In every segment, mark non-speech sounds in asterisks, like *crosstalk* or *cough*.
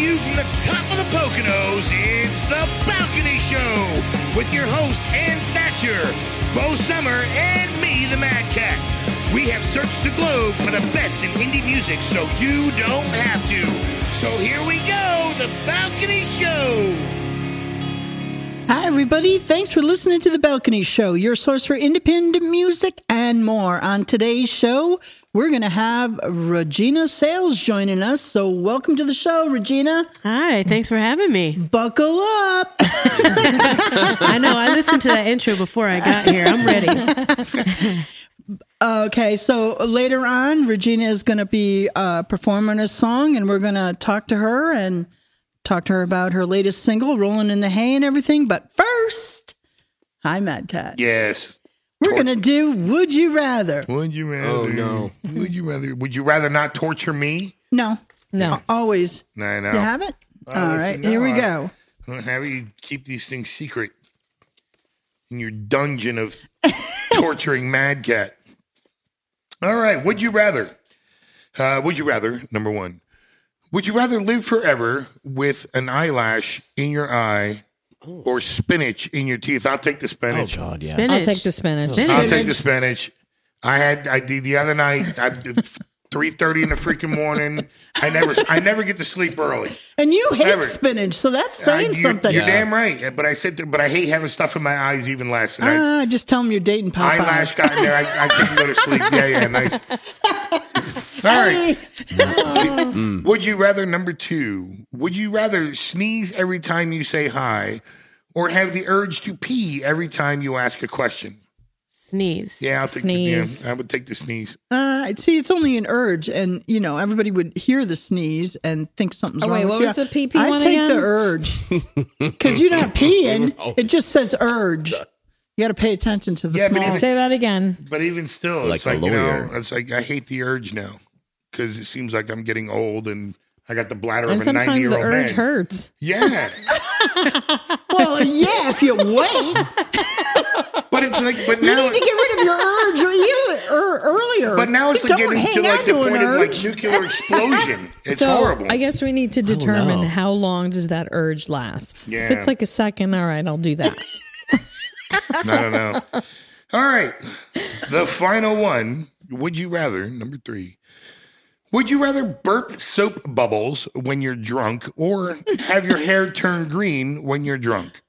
you from the top of the Poconos, it's The Balcony Show with your host, Ann Thatcher, Bo Sommer, and me, the Mad Cat. We have searched the globe for the best in indie music so you don't have to. So here we go, The Balcony Show. Hi, everybody. Thanks for listening to The Balcony Show, your source for independent music and more. On today's show, we're going to have Regina Sayles joining us. So, welcome to the show, Regina. Hi, thanks for having me. Buckle up. *laughs* *laughs* I know, I listened to that intro before I got here. I'm ready. *laughs* Okay, so later on, Regina is going to be uh, performing a song, and we're going to talk to her and talk to her about her latest single, Rolling in the Hay, and everything. But first, hi, Mad Cat. Yes. We're going to do Would You Rather? Would you rather? Oh, no. Would you rather? Would you rather not torture me? No. No. Always. No, no. You haven't? Oh, All listen, right, no, here we I- go. How do you keep these things secret in your dungeon of *laughs* torturing Mad Cat? All right. Would you rather? Uh, would you rather? Number one. Would you rather live forever with an eyelash in your eye or spinach in your teeth? I'll take the spinach. Oh. God, yeah. Spinach. I'll take the spinach. Spinach. I'll take the spinach. I had I did the other night. I *laughs* three thirty in the freaking morning. I never I never get to sleep early. And you hate Never. spinach, so that's I- saying you're, something. You're damn right. But I said, there, but I hate having stuff in my eyes even less. And I, Ah, just tell them you're dating Popeye. eyelash got in there. I, I couldn't go to sleep. Yeah, yeah, nice. *laughs* All right. Hey, *laughs* Would you rather number two? Would you rather sneeze every time you say hi, or have the urge to pee every time you ask a question? Sneeze. Yeah, I'll take Sneeze. The, yeah, I would take the sneeze. Uh, see, it's only an urge, and you know everybody would hear the sneeze and think something's Oh, wrong wait, with what you. was the PP I one take again? the urge *laughs* because you're not peeing; *laughs* it just says urge. You got to pay attention to the Yeah, but small. even- Say that again. But even still, Like it's like you know, it's like I hate the urge now because it seems like I'm getting old and I got the bladder And of a ninety sometimes year the old urge man. hurts. Yeah, *laughs* well, yeah, if you wait, *laughs* but it's like, but you now, need to get rid of your urge you- er- earlier. but now it's like don't getting to like on the to an point of like urge. nuclear explosion. *laughs* It's so horrible. I guess we need to determine know. how long does that urge last. Yeah. If it's like a second, all right, I'll do that. I don't know. All right. The final one. Would you rather, number three, would you rather burp soap bubbles when you're drunk or have your hair turn green when you're drunk?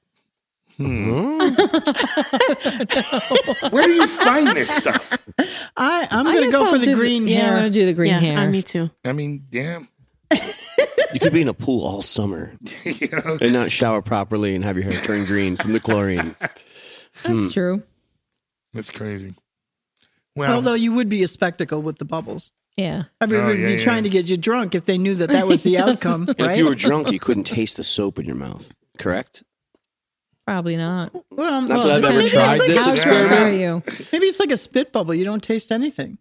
Hmm. *laughs* Where do you find this stuff? I, I'm I going to guess go I'll for the do green Yeah, I'm hair. gonna do the green yeah, hair. uh, me too. I mean, damn. You could be in a pool all summer *laughs* you know, and not shower properly and have your hair turn green from the chlorine. *laughs* That's true. that's crazy. Well, Although you would be a spectacle with the bubbles. Yeah. Everybody Oh, yeah, would be yeah. trying to get you drunk if they knew that that was the *laughs* *laughs* outcome, right? if you were drunk, you couldn't taste the soap in your mouth. Correct? Probably not. well, Not well, that I've ever maybe it's tried like this a- How experiment. are you? Maybe it's like a spit bubble. You don't taste anything.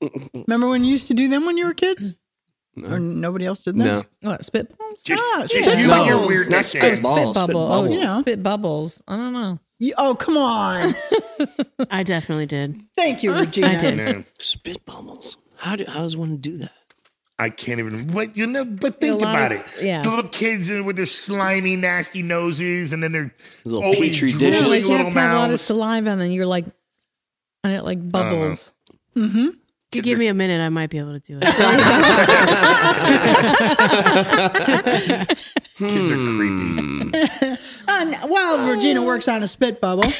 *laughs* Remember when you used to do them when you were kids? Or nobody else did that? No. What spitballs? just, Ah, just spit you and your bubbles. weird Not spit Oh, spit balls, spit bubble. Oh, bubbles. Yeah. spit bubbles. I don't know. You- oh, come on. I definitely did. Thank you, Regina. I did. No, Spit bubbles. How, do, how does one do that? I can't even. But you know, but think about of- it. yeah. The little kids with their slimy, nasty noses, and then they're Little always petri drooling dishes. No, like you little have to have a lot of saliva and then you're like, and it like bubbles. If you give me a minute, I might be able to do it. *laughs* Kids are creepy. And while Regina works on a spit bubble, *laughs*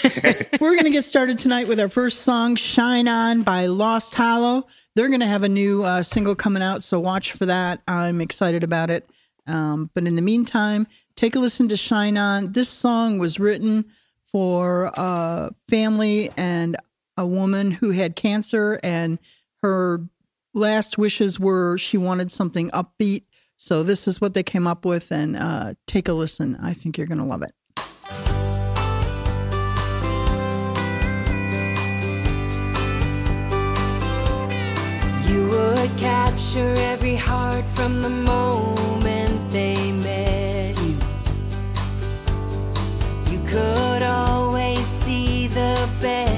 we're going to get started tonight with our first song, Shine On by Lost Hollow. They're going to have a new uh, single coming out, so watch for that. I'm excited about it. Um, but in the meantime, take a listen to Shine On. This song was written for a family and a woman who had cancer, and her last wishes were she wanted something upbeat. So this is what they came up with, and uh, take a listen. I think you're going to love it. You would capture every heart from the moment they met you. You could always see the best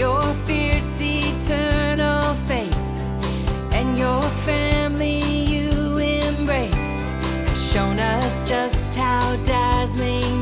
your fierce eternal faith and your family you embraced has shown us just how dazzling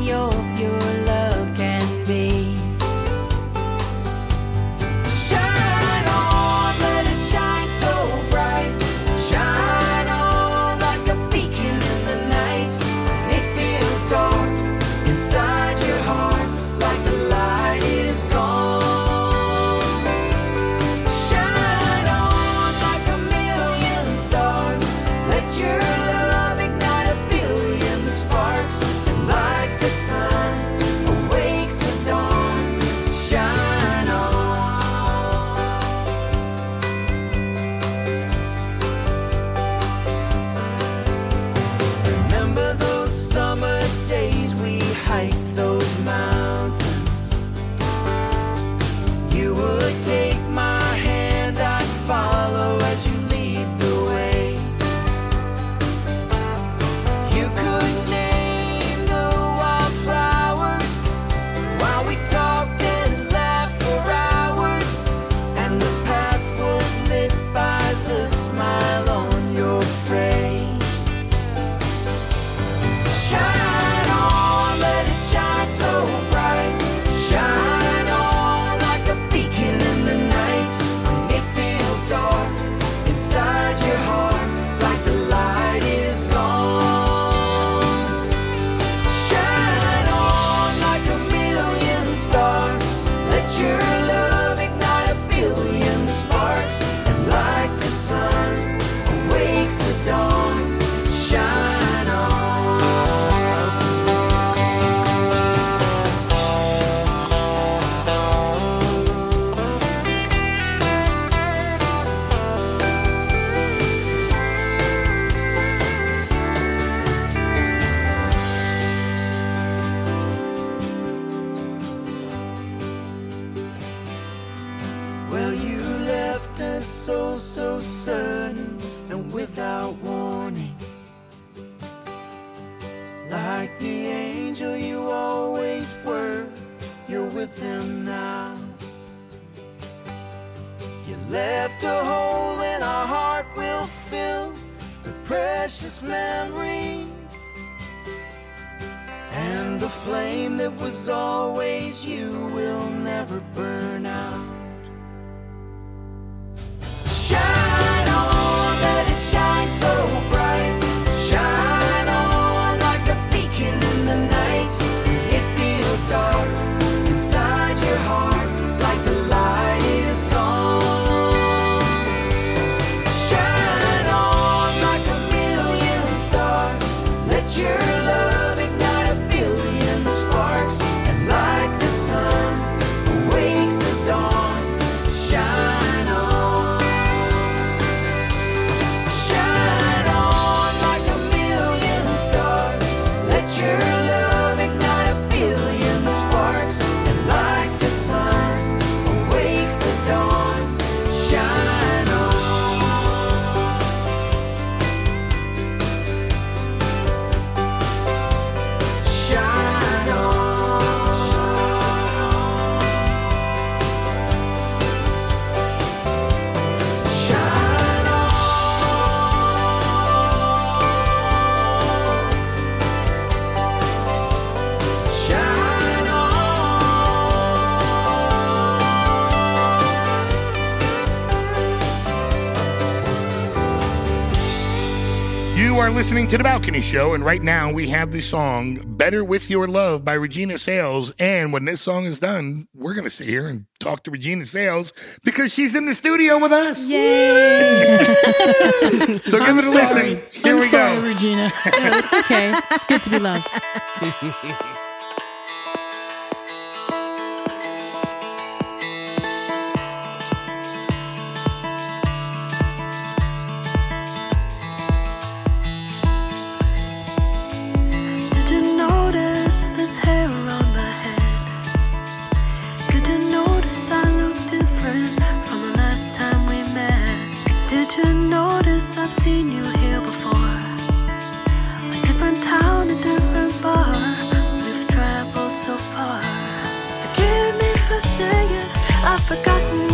You are listening to The Balcony Show, and right now we have the song Better With Your Love by Regina Sayles. And when this song is done, we're going to sit here and talk to Regina Sayles because she's in the studio with us. Yay! *laughs* so give I'm it a sorry. listen. Here I'm we sorry, go. Regina. No, it's okay. It's good to be loved. *laughs* forgotten.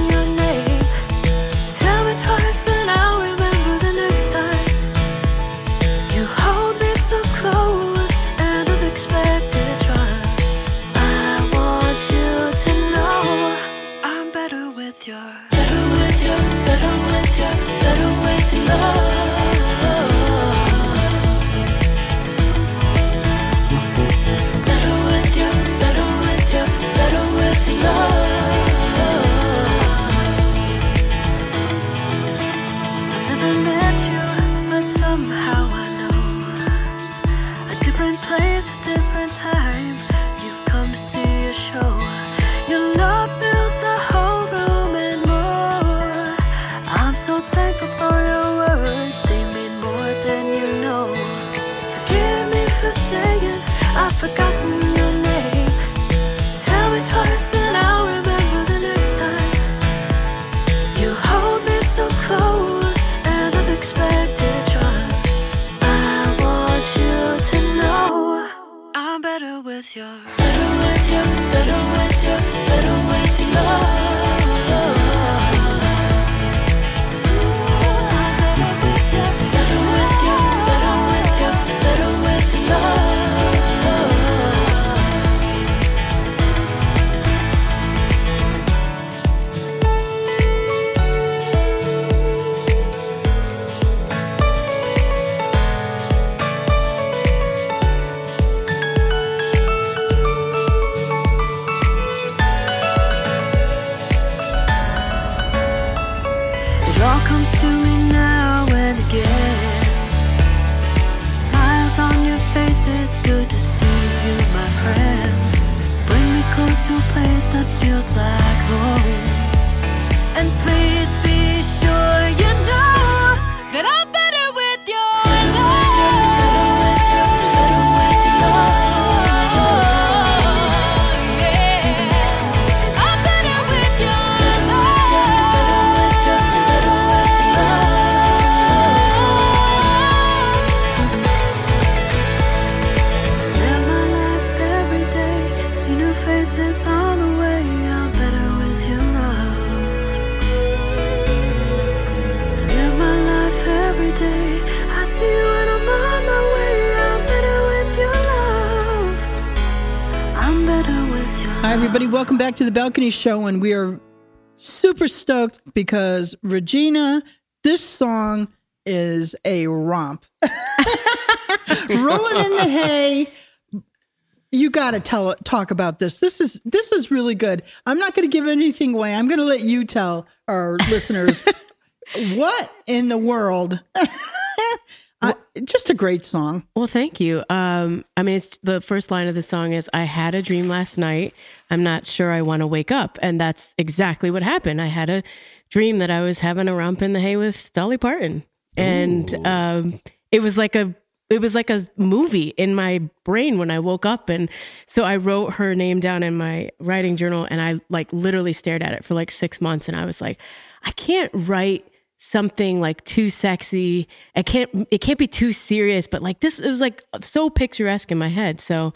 Balcony Show. And we are super stoked because Regina, this song is a romp. *laughs* Rolling in the hay. You got to tell talk about this. This is this is really good. I'm not going to give anything away. I'm going to let you tell our *laughs* listeners what in the world. *laughs* Uh, just a great song. Well, thank you. Um, I mean, it's the first line of the song is "I had a dream last night. I'm not sure I want to wake up," and that's exactly what happened. I had a dream that I was having a romp in the hay with Dolly Parton, and um, it was like a it was like a movie in my brain when I woke up, and so I wrote her name down in my writing journal, and I like literally stared at it for like six months, and I was like, I can't write something like too sexy. I can't it can't be too serious, but like this it was like so picturesque in my head. So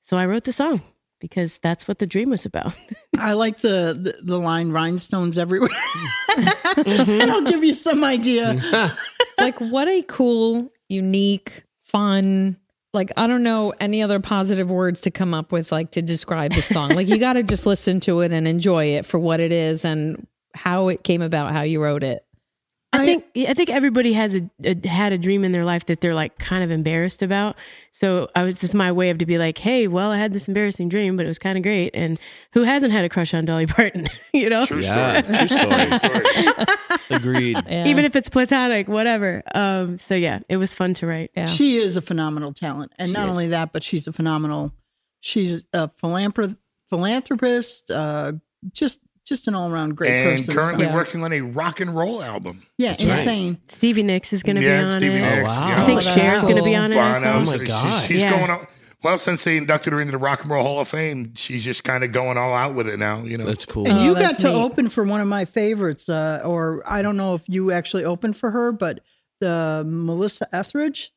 so I wrote the song because that's what the dream was about. *laughs* I like the the, the line rhinestones everywhere. Mm-hmm. *laughs* and I'll give you some idea. *laughs* like what a cool, unique, fun. Like I don't know any other positive words to come up with like to describe the song. Like you got to just listen to it and enjoy it for what it is and how it came about, how you wrote it. I think I think everybody has a, a had a dream in their life that they're like kind of embarrassed about. So I was just my way of to be like, hey, well, I had this embarrassing dream, but it was kind of great. And who hasn't had a crush on Dolly *laughs* Parton? *laughs* you know, True Yeah, story. true *laughs* story. True story. Agreed. Yeah. even if it's platonic, whatever. Um, so yeah, it was fun to write. Yeah. She is a phenomenal talent. And not only that, but she's a phenomenal she's a philanthrop- philanthropist, uh just just an all around great person. and person. currently so- working on a rock and roll album. yeah, right. insane. Stevie Nicks is going to yeah, be on Stevie it. Nicks. wow. yeah. I think Oh, that's Cher's going to be on it. Oh my She's- God. She's, Yeah. going out. Well, since they inducted her into the Rock and Roll Hall of Fame, she's just kind of going all out with it now. You know, That's cool. And Oh, you got to neat. open for one of my favorites, uh, or I don't know if you actually opened for her, but the Melissa Etheridge.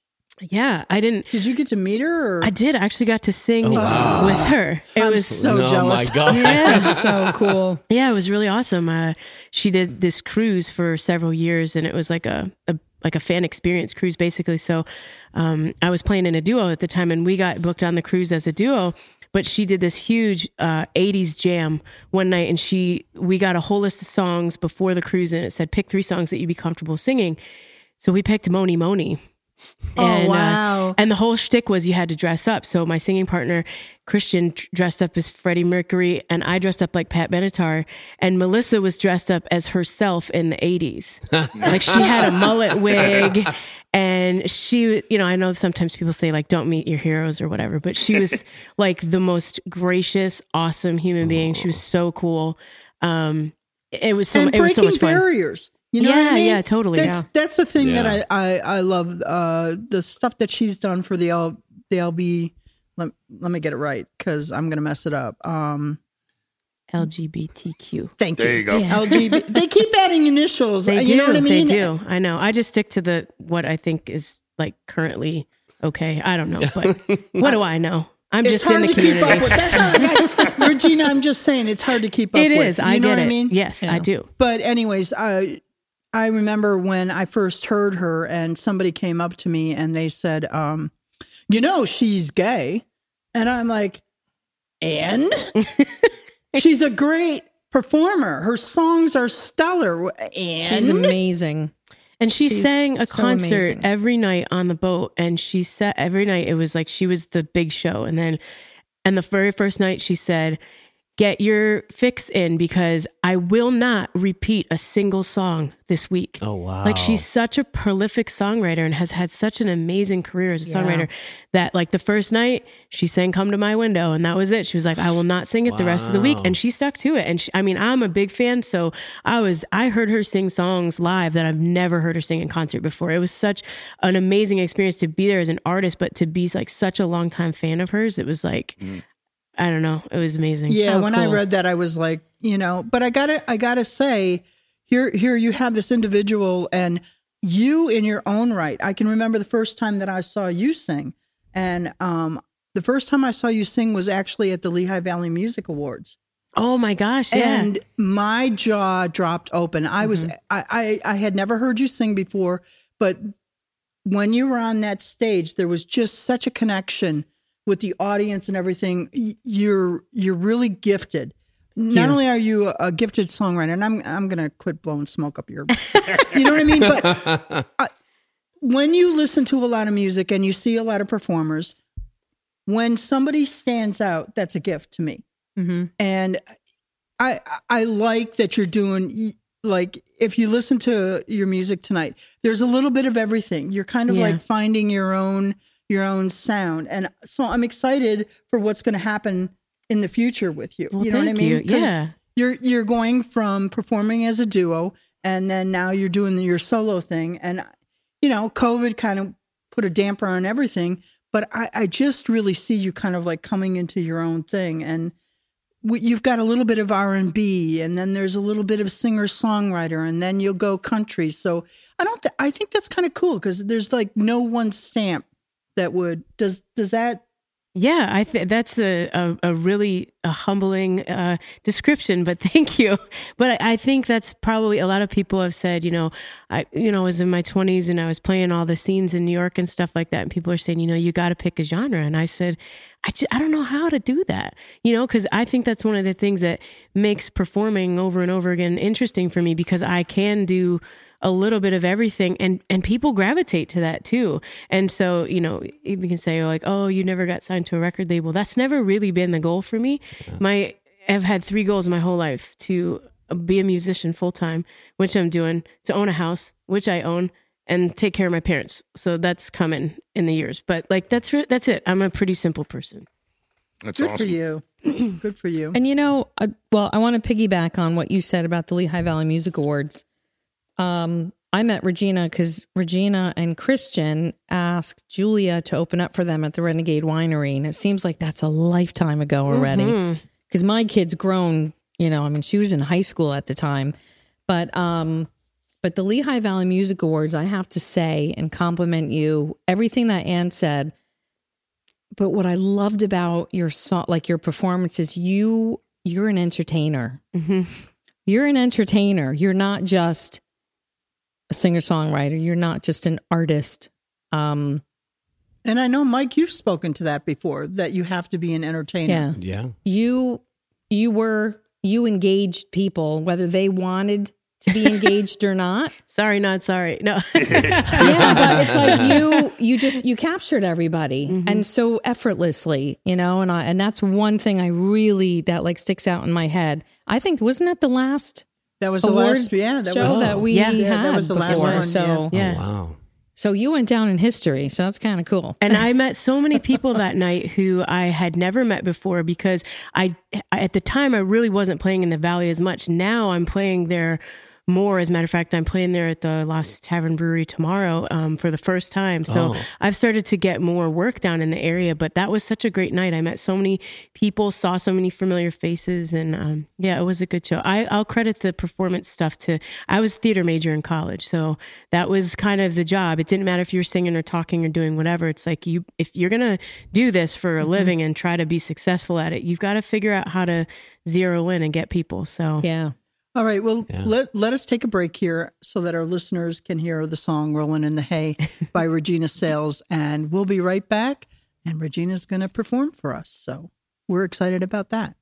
Yeah, I didn't. Did you get to meet her? Or? I did I actually got to sing Oh, wow. with her. It I'm was so oh jealous. my god. *laughs* yeah, *laughs* That's so cool. yeah, it was really awesome. Uh, she did this cruise for several years, and it was like a, a like a fan experience cruise, basically. So, um, I was playing in a duo at the time, and we got booked on the cruise as a duo. But she did this huge uh, '80s jam one night, and she we got a whole list of songs before the cruise, and it said pick three songs that you'd be comfortable singing. So we picked Mony Mony. Oh, And, uh, wow. and the whole shtick was you had to dress up. So my singing partner, Christian, dressed up as Freddie Mercury, and I dressed up like Pat Benatar. And Melissa was dressed up as herself in the 80s. *laughs* like she had a mullet wig. And she, you know, I know sometimes people say, like, don't meet your heroes or whatever, but she was *laughs* like the most gracious, awesome human being. She was so cool. Um, it was so, and it was breaking so much fun. barriers. You know what Yeah, I mean? yeah, totally, That's yeah. that's the thing Yeah. that I, I I love. Uh, the stuff that she's done for the L the LB. Let, let me get it right because I'm gonna mess it up. Um, LGBTQ. thank you. There you go. LGBT. *laughs* they keep adding initials. They you do. know what I mean? They do. I know. I just stick to the what I think is like currently okay. I don't know, but *laughs* what do I know? I'm It's just in the to keep up community. with. That's how, Regina, I'm just saying it's hard to keep *laughs* up It with. is. You I know get what it. I mean? Yes, I do. But anyways, I I remember when I first heard her and somebody came up to me and they said, um, you know, she's gay. And I'm like, and *laughs* she's a great performer. Her songs are stellar. And She's amazing. And she She's sang a so concert amazing. every night on the boat, and she said every night it was like she was the big show. And then, and the very first night she said, "Get your fix in because I will not repeat a single song this week." Oh wow. Like she's such a prolific songwriter and has had such an amazing career as a songwriter that like the first night she sang "Come to My Window" and that was it. She was like, "I will not sing it the rest of the week," and she stuck to it. And she, I mean, I'm a big fan, so I was I heard her sing songs live that I've never heard her sing in concert before. It was such an amazing experience to be there as an artist, but to be like such a longtime fan of hers, it was like. Mm. I don't know. It was amazing. Yeah, How when I read that, I was like, you know, but I gotta, I gotta say, here, here you have this individual, and you in your own right. I can remember the first time that I saw you sing, and um, the first time I saw you sing was actually at the Lehigh Valley Music Awards, Oh my gosh. Yeah. and my jaw dropped open. I was, I, I, I had never heard you sing before, but when you were on that stage, there was just such a connection with the audience and everything. You're you're really gifted. Not only are you a, gifted songwriter, and I'm I'm gonna quit blowing smoke up your, *laughs* you know what I mean. But uh, when you listen to a lot of music and you see a lot of performers, when somebody stands out, that's a gift to me. And I I like that you're doing like if you listen to your music tonight, there's a little bit of everything. You're kind of Yeah. like finding your own your own sound, and so I'm excited for what's going to happen in the future with you. Well, you know what I mean? you. Yeah. you're you're going from performing as a duo, and then now you're doing your solo thing, and you know, COVID kind of put a damper on everything. But I, I just really see you kind of like coming into your own thing, and you've got a little bit of R and B, and then there's a little bit of singer songwriter, and then you'll go country. So I don't. Th- I think that's kind of cool because there's like no one stamp that would does does that Yeah, I think that's a, a, a really a humbling uh, description, but *laughs* thank you. But I, I think that's probably a lot of people have said, you know, I, you know, I was in my twenties and I was playing all the scenes in New York and stuff like that. And people are saying, you know, you got to pick a genre. And I said, I, just, I don't know how to do that, you know, because I think that's one of the things that makes performing over and over again interesting for me because I can do a little bit of everything and and people gravitate to that too and so you know you can say like oh you never got signed to a record label that's never really been the goal for me my i've had three goals my whole life to be a musician full time which i'm doing to own a house which i own and take care of my parents so that's coming in the years but like that's re- that's it i'm a pretty simple person That's good awesome. for you? *clears throat* good for you. And you know, uh, well, I want to piggyback on what you said about the Lehigh Valley Music Awards. Um, I met Regina because Regina and Christian asked Julia to open up for them at the Renegade Winery, and it seems like that's a lifetime ago already. Because my kid's grown, you know. I mean, she was in high school at the time, but um, but the Lehigh Valley Music Awards, I have to say and compliment you. Everything that Ann said but what I loved about your song, like your performance, is you you're an entertainer. You're an entertainer. You're not just a singer songwriter. You're not just an artist. Um, And I know, Mike, you've spoken to that before that you have to be an entertainer. yeah, Yeah. you you were you engaged people whether they wanted to be engaged or not. *laughs* sorry not sorry no *laughs* yeah, but it's like you you just you captured everybody and so effortlessly, you know, and I and that's one thing I really that like sticks out in my head. I think wasn't it the last That was the last. Yeah, that show was that we Yeah. had that was the last before. one, So yeah Oh, wow. so you went down in history. So that's kind of cool. and I *laughs* met so many people that night who I had never met before because I, at the time, I really wasn't playing in the Valley as much. Now I'm playing there more. As a matter of fact, I'm playing there at the Lost Tavern Brewery tomorrow um, for the first time. So I've started to get more work down in the area. But that was such a great night. I met so many people, saw so many familiar faces, and um, yeah, it was a good show. I, I'll credit the performance stuff to. I was theater major in college, so that was kind of the job. It didn't matter if you're singing or talking or doing whatever. It's like you, if you're gonna do this for a living and try to be successful at it, you've got to figure out how to zero in and get people. So Yeah. All right. Well, let, let us take a break here so that our listeners can hear the song Rolling in the Hay *laughs* by Regina Sayles. And we'll be right back. And Regina's going to perform for us. So we're excited about that.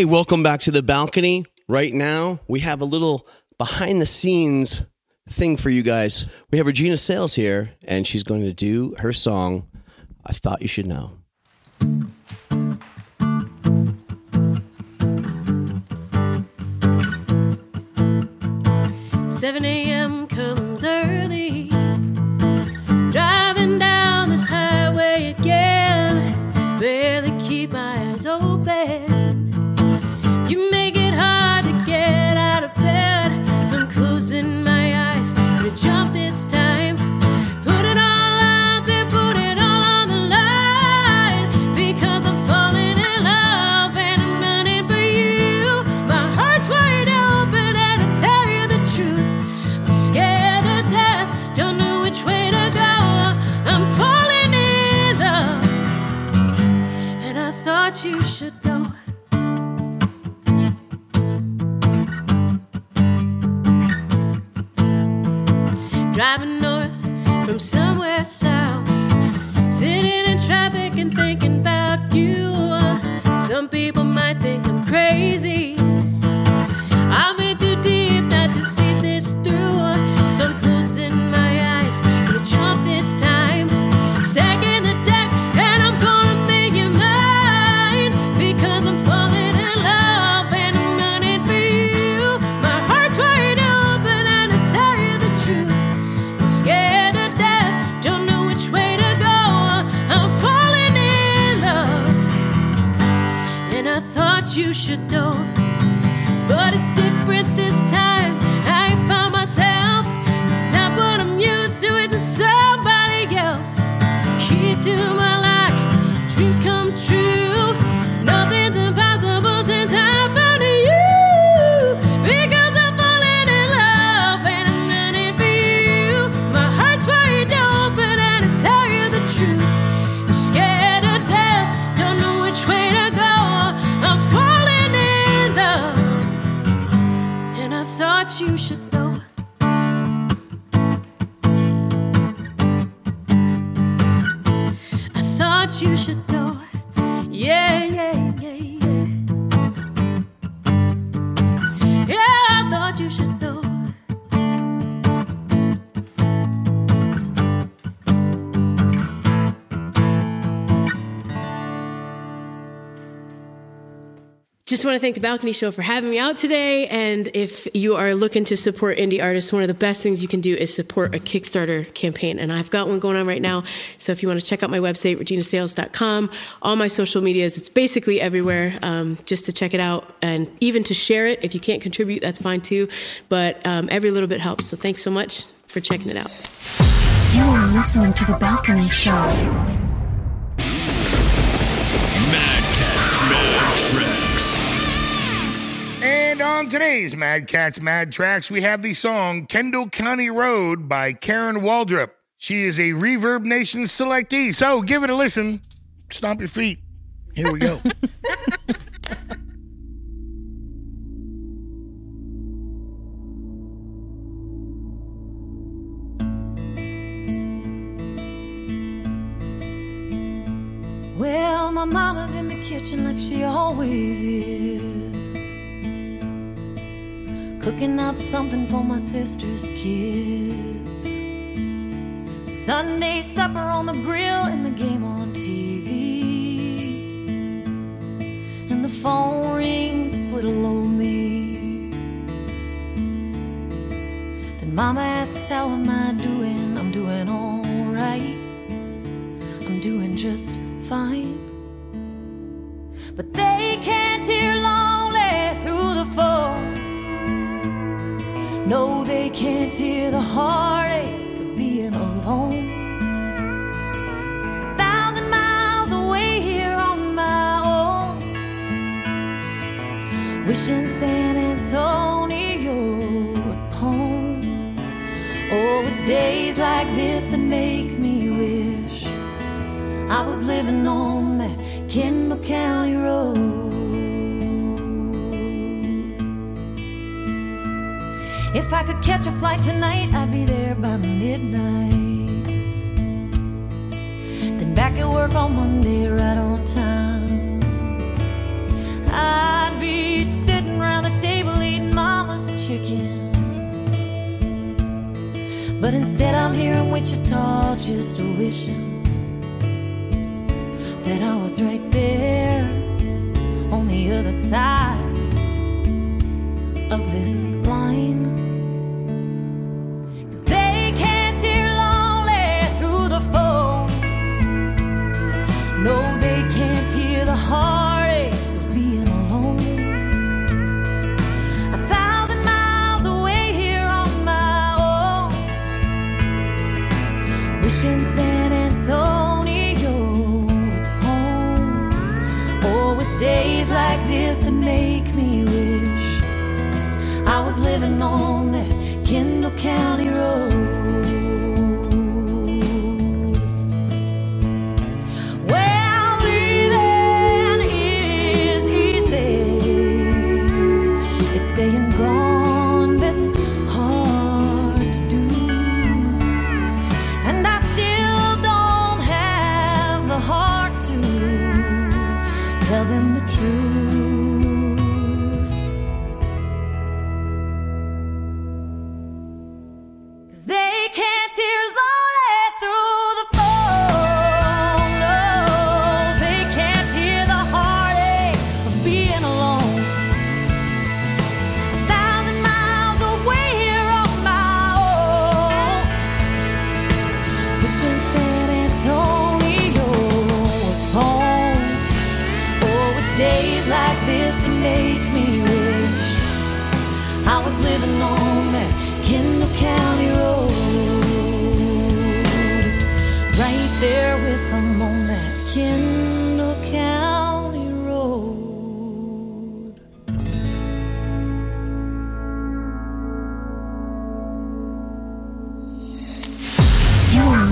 Hey, welcome back to the balcony. Right now, we have a little behind the scenes thing for you guys. We have Regina Sayles here, and she's going to do her song, I Thought You Should Know. 7 a.m. Just want to thank the Balcony Show for having me out today. And if you are looking to support indie artists, one of the best things you can do is support a Kickstarter campaign. And I've got one going on right now. So if you want to check out my website, reginasayles.com, all my social medias, it's basically everywhere um, just to check it out and even to share it. If you can't contribute, that's fine too. But um, every little bit helps. So thanks so much for checking it out. You are listening to The Balcony Show. Mad Cats Mad Tracks. And on today's Mad Cats Mad Tracks, we have the song Kendall County Road by Karen Waldrup. She is a ReverbNation selectee, so give it a listen. Stomp your feet. Here we go. *laughs* Well, my mama's in the kitchen like she always is. Cooking up something for my sister's kids. Sunday supper on the grill and the game on TV. And the phone rings, it's little old me. Then mama asks, How am I doing? I'm doing alright. I'm doing just fine. But they can't hear lonely through the phone. No, they can't hear the heartache of being alone. A thousand miles away here on my own. Wishing San Antonio was home. Oh, it's days like this that make me wish I was living on that Kendall County Road. If I could catch a flight tonight, I'd be there by midnight. Then back at work on Monday, right on time. I'd be sitting around the table eating mama's chicken. But instead, I'm here in Wichita just wishing that I was right there on the other side of this line. County road.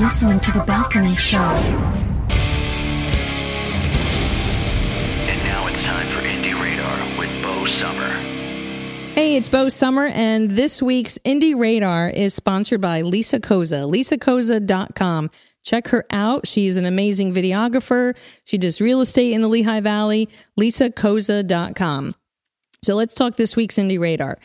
Listening to The Balcony Show. And now it's time for Indie Radar with Bo Sommer. Hey, it's Bo Sommer, and this week's Indie Radar is sponsored by Lisa Koza, lisakoza.com. Check her out. She's an amazing videographer. She does real estate in the Lehigh Valley, lisakoza.com. So let's talk this week's Indie Radar.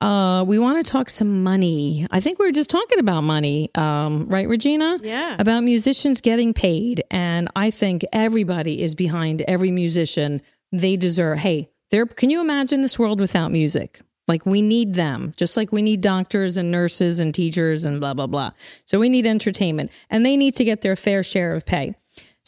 Uh, we want to talk some money. I think we were just talking about money, um, right, Regina? Yeah. About musicians getting paid. And I think everybody is behind every musician. They deserve, hey, there, can you imagine this world without music? Like we need them, just like we need doctors and nurses and teachers and blah, blah, blah. So we need entertainment and they need to get their fair share of pay.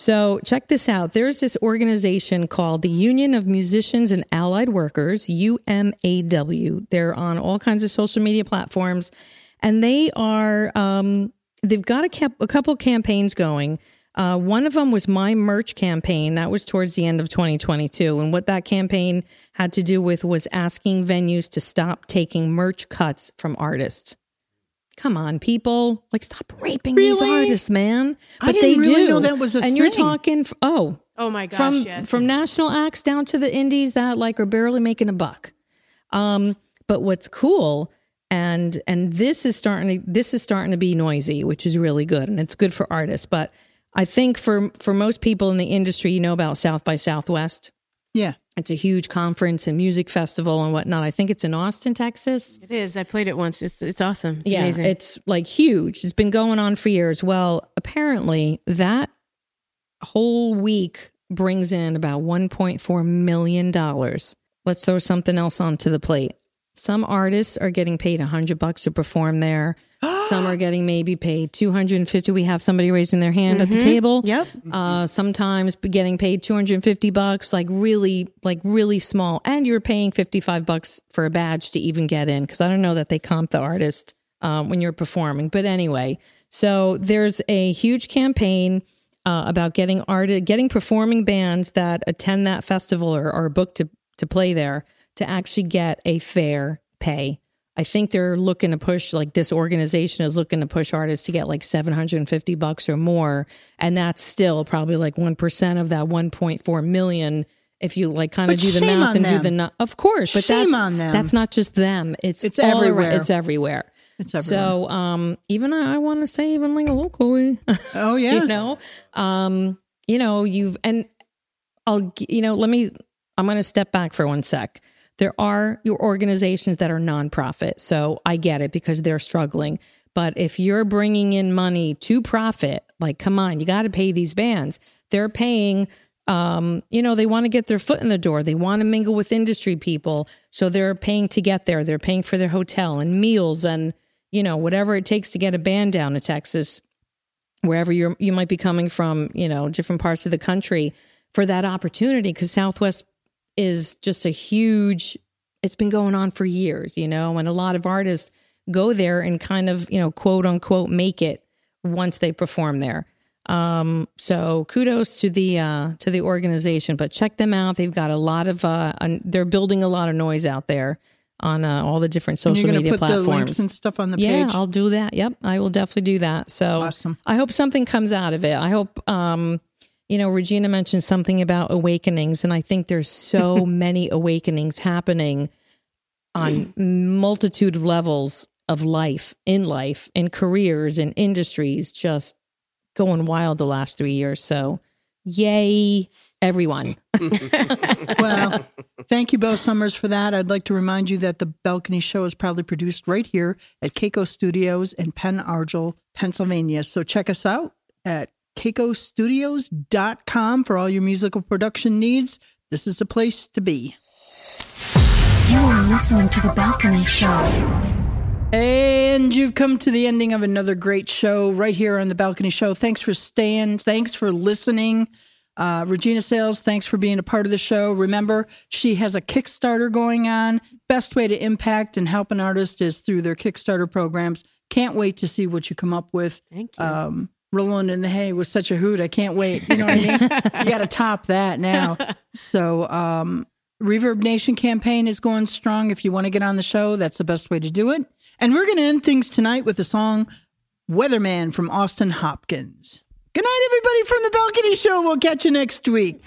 So check this out. There's this organization called the Union of Musicians and Allied Workers, UMAW. They're on all kinds of social media platforms, and they are um, they've got a, cap- a couple campaigns going. Uh, one of them was my merch campaign. That was towards the end of 2022. And what that campaign had to do with was asking venues to stop taking merch cuts from artists. Come on, people! Like, stop raping these artists, man. I But didn't they really do. know that was a and you're talking. Oh, Oh my gosh, from yes. from national acts down to the indies that like are barely making a buck. Um, but what's cool and and this is starting to this is starting to be noisy, which is really good and it's good for artists. But I think for for most people in the industry, you know about South by Southwest. Yeah. It's a huge conference and music festival and whatnot. I think it's in Austin, Texas. It is. I played it once. It's it's awesome. It's yeah, amazing. it's like huge. It's been going on for years. Well, apparently that whole week brings in about 1.4 million dollars. Let's throw something else onto the plate. Some artists are getting paid 100 bucks to perform there. *gasps* Some are getting maybe paid 250. We have somebody raising their hand at the table. Yep. Uh, sometimes getting paid 250 bucks, like really, like really small. And you're paying 55 bucks for a badge to even get in. Cause I don't know that they comp the artist um, when you're performing. But anyway, so there's a huge campaign uh, about getting art, getting performing bands that attend that festival or are booked to, to play there to actually get a fair pay. I think they're looking to push like this organization is looking to push artists to get like 750 bucks or more and that's still probably like 1% of that 1.4 million if you like kind of do the math and do the nu- of course but Shame that's on them. that's not just them it's It's all around- everywhere. it's everywhere It's everywhere. so um even I, I want to say even like locally *laughs* Oh yeah. you know um you know you've and i'll you know let me i'm going to step back for one sec there are your organizations that are nonprofit so i get it because they're struggling But if you're bringing in money to profit, like, come on, you got to pay these bands. They're paying, um, you know, they want to get their foot in the door. They want to mingle with industry people. So they're paying to get there. They're paying for their hotel and meals and, you know, whatever it takes to get a band down to Texas, wherever you're, you might be coming from, you know, different parts of the country for that opportunity. Cause Southwest is just a huge, it's been going on for years, you know, and a lot of artists go there and kind of, you know, quote unquote, make it once they perform there. Um, so kudos to the uh, to the organization, but check them out. They've got a lot of uh, they're building a lot of noise out there on uh, all the different social media put the links platforms. and stuff on the yeah, page. I'll do that. Yep, I will definitely do that. So Awesome. I hope something comes out of it. I hope um, you know Regina mentioned something about awakenings, and I think there's so *laughs* many awakenings happening on multitude of levels of life in life in careers in industries just going wild the last three years so yay everyone *laughs* well, thank you, Bo Sommers, for that. I'd like to remind you that the Balcony Show is proudly produced right here at Keiko Studios in Penn Argyle, Pennsylvania. So check us out at keikostudios.com for all your musical production needs. This is the place to be. You are listening to The Balcony Show. And you've come to the ending of another great show right here on the Balcony Show. Thanks for staying. Thanks for listening. Uh, Regina Sayles, thanks for being a part of the show. Remember, she has a Kickstarter going on. Best way to impact and help an artist is through their Kickstarter programs. Can't wait to see what you come up with. Thank you. Um, Rolling in the Hay was such a hoot. I can't wait. You know what I mean? *laughs* you got to top that now. So, um, ReverbNation campaign is going strong. If you want to get on the show, that's the best way to do it. And we're going to end things tonight with the song Weatherman from Austin Hopkins. Good night, everybody from the Balcony Show. We'll catch you next week.